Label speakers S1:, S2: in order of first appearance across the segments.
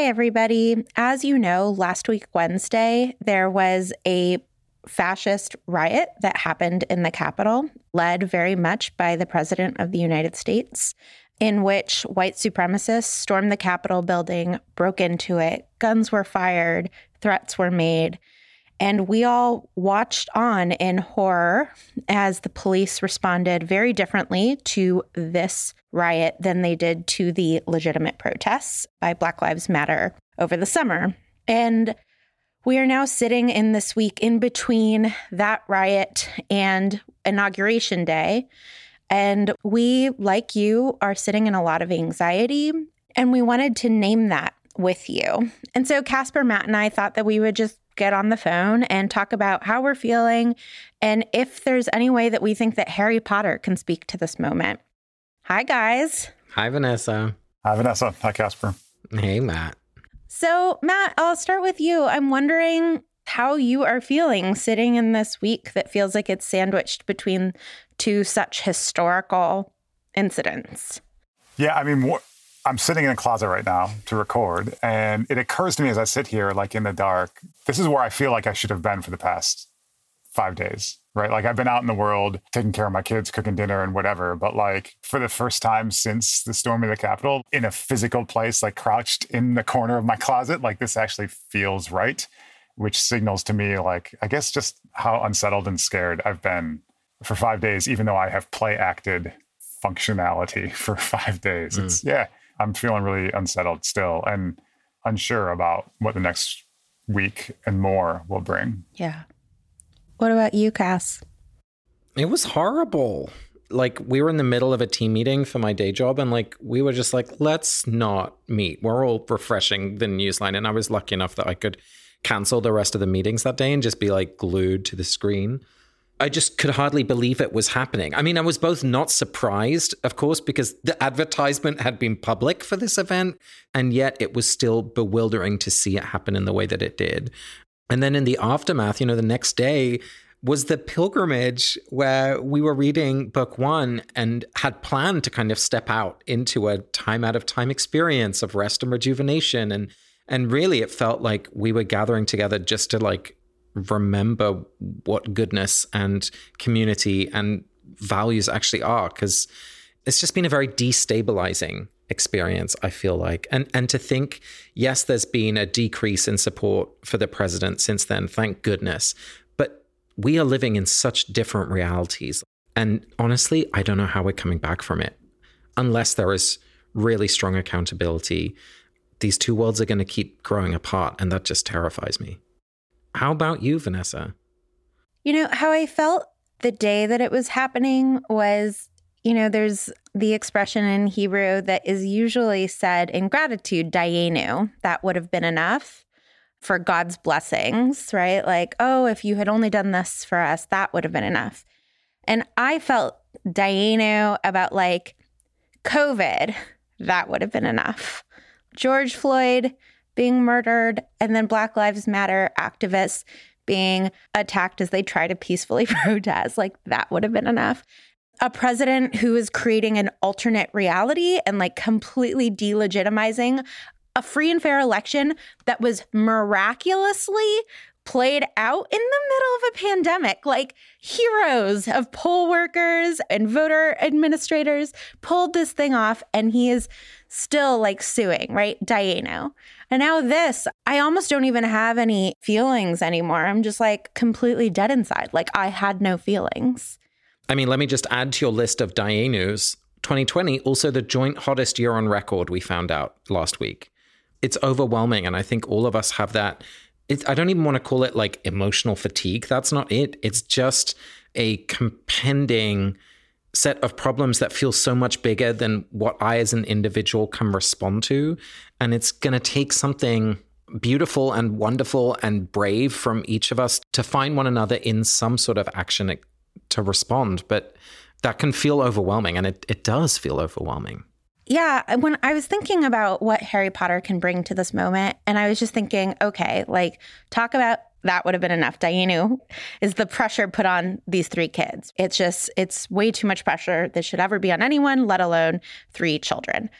S1: Hi, everybody. As you know, last week, Wednesday, there was a fascist riot that happened in the Capitol, led very much by the President of the United States, in which white supremacists stormed the Capitol building, broke into it, guns were fired, threats were made. And we all watched on in horror as the police responded very differently to this riot than they did to the legitimate protests by Black Lives Matter over the summer. And we are now sitting in this week in between that riot and Inauguration Day. And we, like you, are sitting in a lot of anxiety. And we wanted to name that with you. And so Casper, Matt, and I thought that we would just get on the phone and talk about how we're feeling and if there's any way that we think that Harry Potter can speak to this moment. Hi, guys.
S2: Hi, Vanessa.
S3: Hi, Vanessa. Hi, Casper.
S2: Hey, Matt.
S1: So, Matt, I'll start with you. I'm wondering how you are feeling sitting in this week that feels like it's sandwiched between two such historical incidents.
S3: Yeah, I mean, I'm sitting in a closet right now to record, and it occurs to me as I sit here, like in the dark, this is where I feel like I should have been for the past five days, right? Like I've been out in the world taking care of my kids, cooking dinner and whatever, but like for the first time since the storm of the Capitol, in a physical place, like crouched in the corner of my closet, like this actually feels right, which signals to me, like, I guess just how unsettled and scared I've been for five days, even though I have play acted functionality for five days. Mm. It's, yeah, I'm feeling really unsettled still and unsure about what the next week and more will bring.
S1: Yeah. What about you, Cass?
S2: It was horrible. Like we were in the middle of a team meeting for my day job and like we were just like let's not meet. We're all refreshing the newsline and I was lucky enough that I could cancel the rest of the meetings that day and just be like glued to the screen. I just could hardly believe it was happening. I mean, I was both not surprised, of course, because the advertisement had been public for this event, and yet it was still bewildering to see it happen in the way that it did. And then in the aftermath, you know, the next day was the pilgrimage where we were reading book one and had planned to kind of step out into a time out of time experience of rest and rejuvenation. And and really it felt like we were gathering together just to like remember what goodness and community and values actually are because it's just been a very destabilizing experience i feel like. And and to think yes there's been a decrease in support for the president since then thank goodness but we are living in such different realities. And honestly i don't know how we're coming back from it unless there is really strong accountability. These two worlds are going to keep growing apart and that just terrifies me how about you, Vanessa?
S1: You know, how I felt the day that it was happening was, you know, there's the expression in Hebrew that is usually said in gratitude, dayenu. That would have been enough for God's blessings, right? Like, oh, if you had only done this for us, that would have been enough. And I felt dayenu about like COVID, that would have been enough. George Floyd, being murdered, and then Black Lives Matter activists being attacked as they try to peacefully protest. Like that would have been enough. A president who is creating an alternate reality and like completely delegitimizing a free and fair election that was miraculously played out in the middle of a pandemic. Like heroes of poll workers and voter administrators pulled this thing off, and he is still like suing, right? dayenu. And now this, I almost don't even have any feelings anymore. I'm just like completely dead inside. Like I had no feelings.
S2: I mean, let me just add to your list of dayenus. 2020, also the joint hottest year on record, we found out last week. It's overwhelming. And I think all of us have that. It, I don't even want to call it like emotional fatigue. That's not it. It's just a compending set of problems that feel so much bigger than what I as an individual can respond to. And it's going to take something beautiful and wonderful and brave from each of us to find one another in some sort of action to respond. But that can feel overwhelming, and it, it does feel overwhelming.
S1: Yeah, when I was thinking about what Harry Potter can bring to this moment, and I was just thinking, okay, like talk about that would have been enough. Dayenu is the pressure put on these three kids. It's just, it's way too much pressure that should ever be on anyone, let alone three children.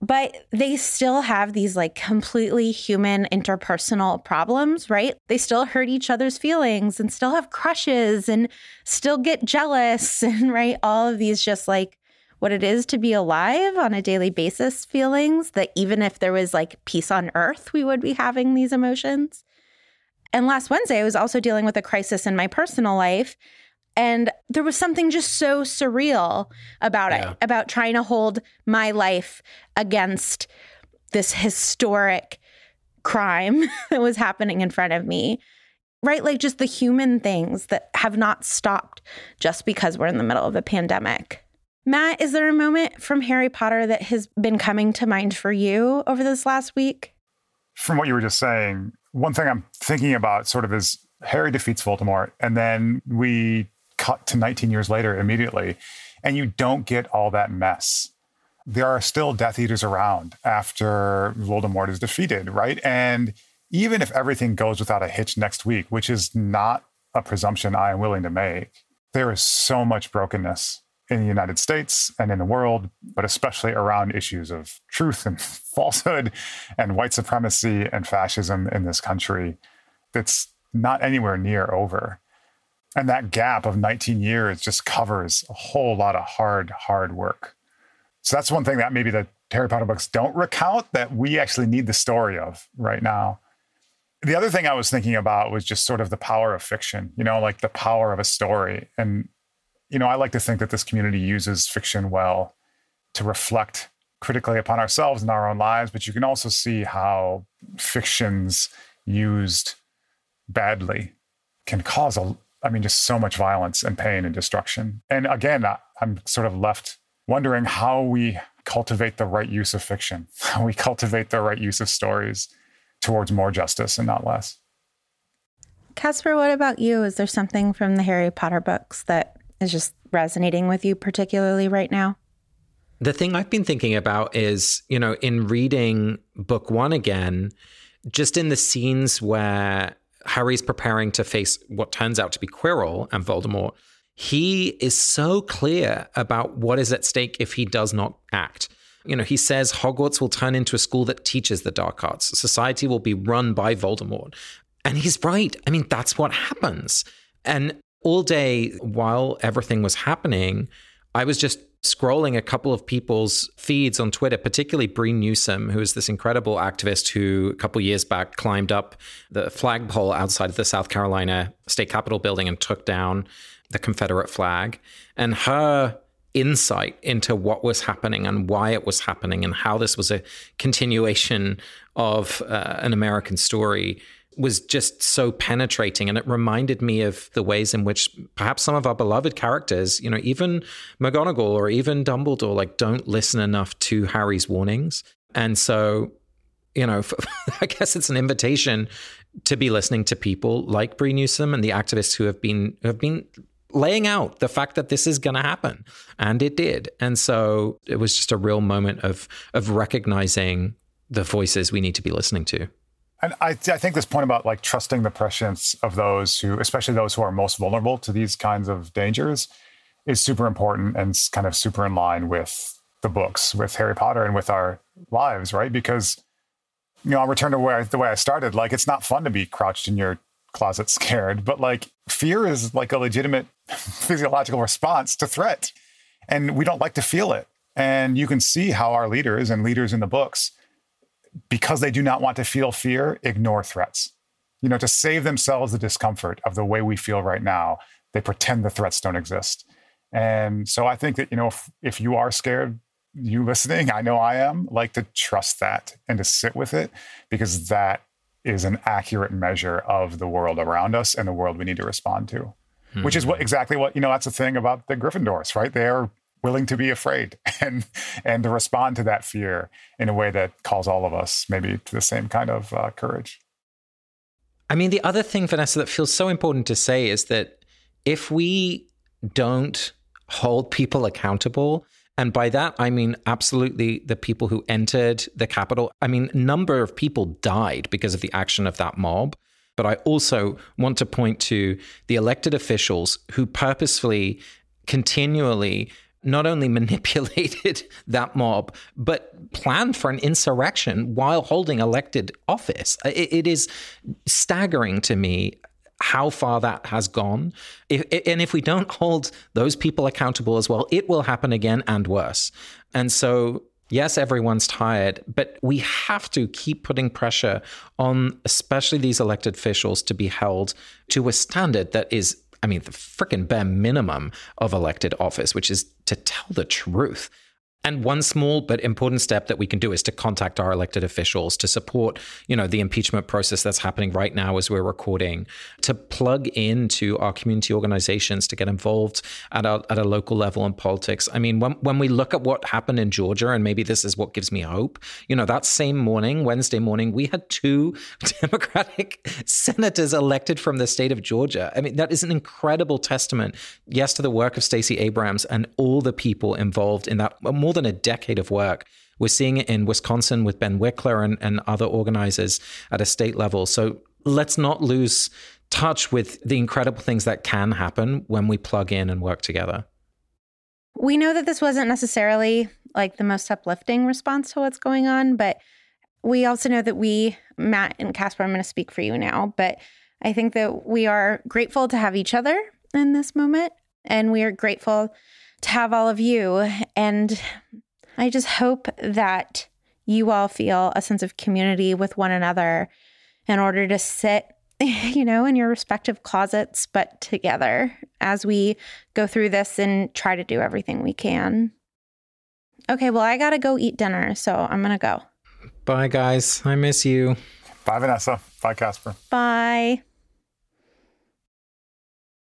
S1: but they still have these like completely human interpersonal problems, right? They still hurt each other's feelings and still have crushes and still get jealous and right all of these just like what it is to be alive on a daily basis feelings that even if there was like peace on earth, we would be having these emotions. And last Wednesday, I was also dealing with a crisis in my personal life. And there was something just so surreal about yeah. it, about trying to hold my life against this historic crime that was happening in front of me. Right? Like just the human things that have not stopped just because we're in the middle of a pandemic. Matt, is there a moment from Harry Potter that has been coming to mind for you over this last week?
S3: From what you were just saying, one thing I'm thinking about sort of is Harry defeats Voldemort, and then we cut to 19 years later immediately, and you don't get all that mess. There are still Death Eaters around after Voldemort is defeated, right? And even if everything goes without a hitch next week, which is not a presumption I am willing to make, there is so much brokenness in the United States and in the world, but especially around issues of truth and falsehood and white supremacy and fascism in this country that's not anywhere near over. And that gap of 19 years just covers a whole lot of hard, hard work. So that's one thing that maybe the Harry Potter books don't recount that we actually need the story of right now. The other thing I was thinking about was just sort of the power of fiction, you know, like the power of a story. And, you know, I like to think that this community uses fiction well to reflect critically upon ourselves and our own lives, but you can also see how fictions used badly can cause a, I mean, just so much violence and pain and destruction. And again, I'm sort of left wondering how we cultivate the right use of fiction, how we cultivate the right use of stories towards more justice and not less.
S1: Casper, what about you? Is there something from the Harry Potter books that is just resonating with you particularly right now?
S2: The thing I've been thinking about is, you know, in reading book one again, just in the scenes where Harry's preparing to face what turns out to be Quirrell and Voldemort, he is so clear about what is at stake if he does not act. You know, he says Hogwarts will turn into a school that teaches the dark arts. Society will be run by Voldemort. And he's right. I mean, that's what happens. And all day while everything was happening, I was just scrolling a couple of people's feeds on Twitter, particularly Bree Newsom, who is this incredible activist who a couple years back climbed up the flagpole outside of the South Carolina State Capitol building and took down the Confederate flag. And her insight into what was happening and why it was happening and how this was a continuation of uh, an American story was just so penetrating and it reminded me of the ways in which perhaps some of our beloved characters you know even McGonagall or even Dumbledore like don't listen enough to Harry's warnings. And so you know I guess it's an invitation to be listening to people like Bree Newsom and the activists who have been who have been laying out the fact that this is going to happen. And it did. And so it was just a real moment of of recognizing the voices we need to be listening to
S3: and I, I think this point about like trusting the prescience of those who, especially those who are most vulnerable to these kinds of dangers, is super important and kind of super in line with the books, with Harry Potter, and with our lives, right? Because you know, I'll return to where I, the way I started. Like, it's not fun to be crouched in your closet scared, but like fear is like a legitimate physiological response to threat, and we don't like to feel it. And you can see how our leaders and leaders in the books because they do not want to feel fear, ignore threats. You know, to save themselves the discomfort of the way we feel right now, they pretend the threats don't exist. And so I think that, you know, if, if you are scared, you listening, I know I am, like to trust that and to sit with it because that is an accurate measure of the world around us and the world we need to respond to. Mm-hmm. Which is what exactly what, you know, that's the thing about the Gryffindors, right? They're willing to be afraid and and to respond to that fear in a way that calls all of us maybe to the same kind of uh, courage.
S2: I mean, the other thing, Vanessa, that feels so important to say is that if we don't hold people accountable, and by that I mean absolutely the people who entered the Capitol. I mean, number of people died because of the action of that mob. But I also want to point to the elected officials who purposefully, continually not only manipulated that mob, but planned for an insurrection while holding elected office. it, it is staggering to me how far that has gone. If, and if we don't hold those people accountable as well, it will happen again and worse. And so, yes, everyone's tired, but we have to keep putting pressure on, especially these elected officials, to be held to a standard that is I mean, the freaking bare minimum of elected office, which is to tell the truth. And one small but important step that we can do is to contact our elected officials to support, you know, the impeachment process that's happening right now as we're recording, to plug into our community organizations to get involved at a, at a local level in politics. I mean, when, when we look at what happened in Georgia, and maybe this is what gives me hope, you know, that same morning, Wednesday morning, we had two Democratic senators elected from the state of Georgia. I mean, that is an incredible testament, yes, to the work of Stacey Abrams and all the people involved in that more than a decade of work. We're seeing it in Wisconsin with Ben Wickler and, and other organizers at a state level. So let's not lose touch with the incredible things that can happen when we plug in and work together.
S1: We know that this wasn't necessarily like the most uplifting response to what's going on, but we also know that we, Matt and Casper, I'm going to speak for you now, but I think that we are grateful to have each other in this moment. And we are grateful to have all of you. And I just hope that you all feel a sense of community with one another in order to sit, you know, in your respective closets, but together as we go through this and try to do everything we can. Okay, well, I got to go eat dinner, so I'm going to go.
S2: Bye, guys. I miss you.
S3: Bye, Vanessa. Bye, Casper.
S1: Bye.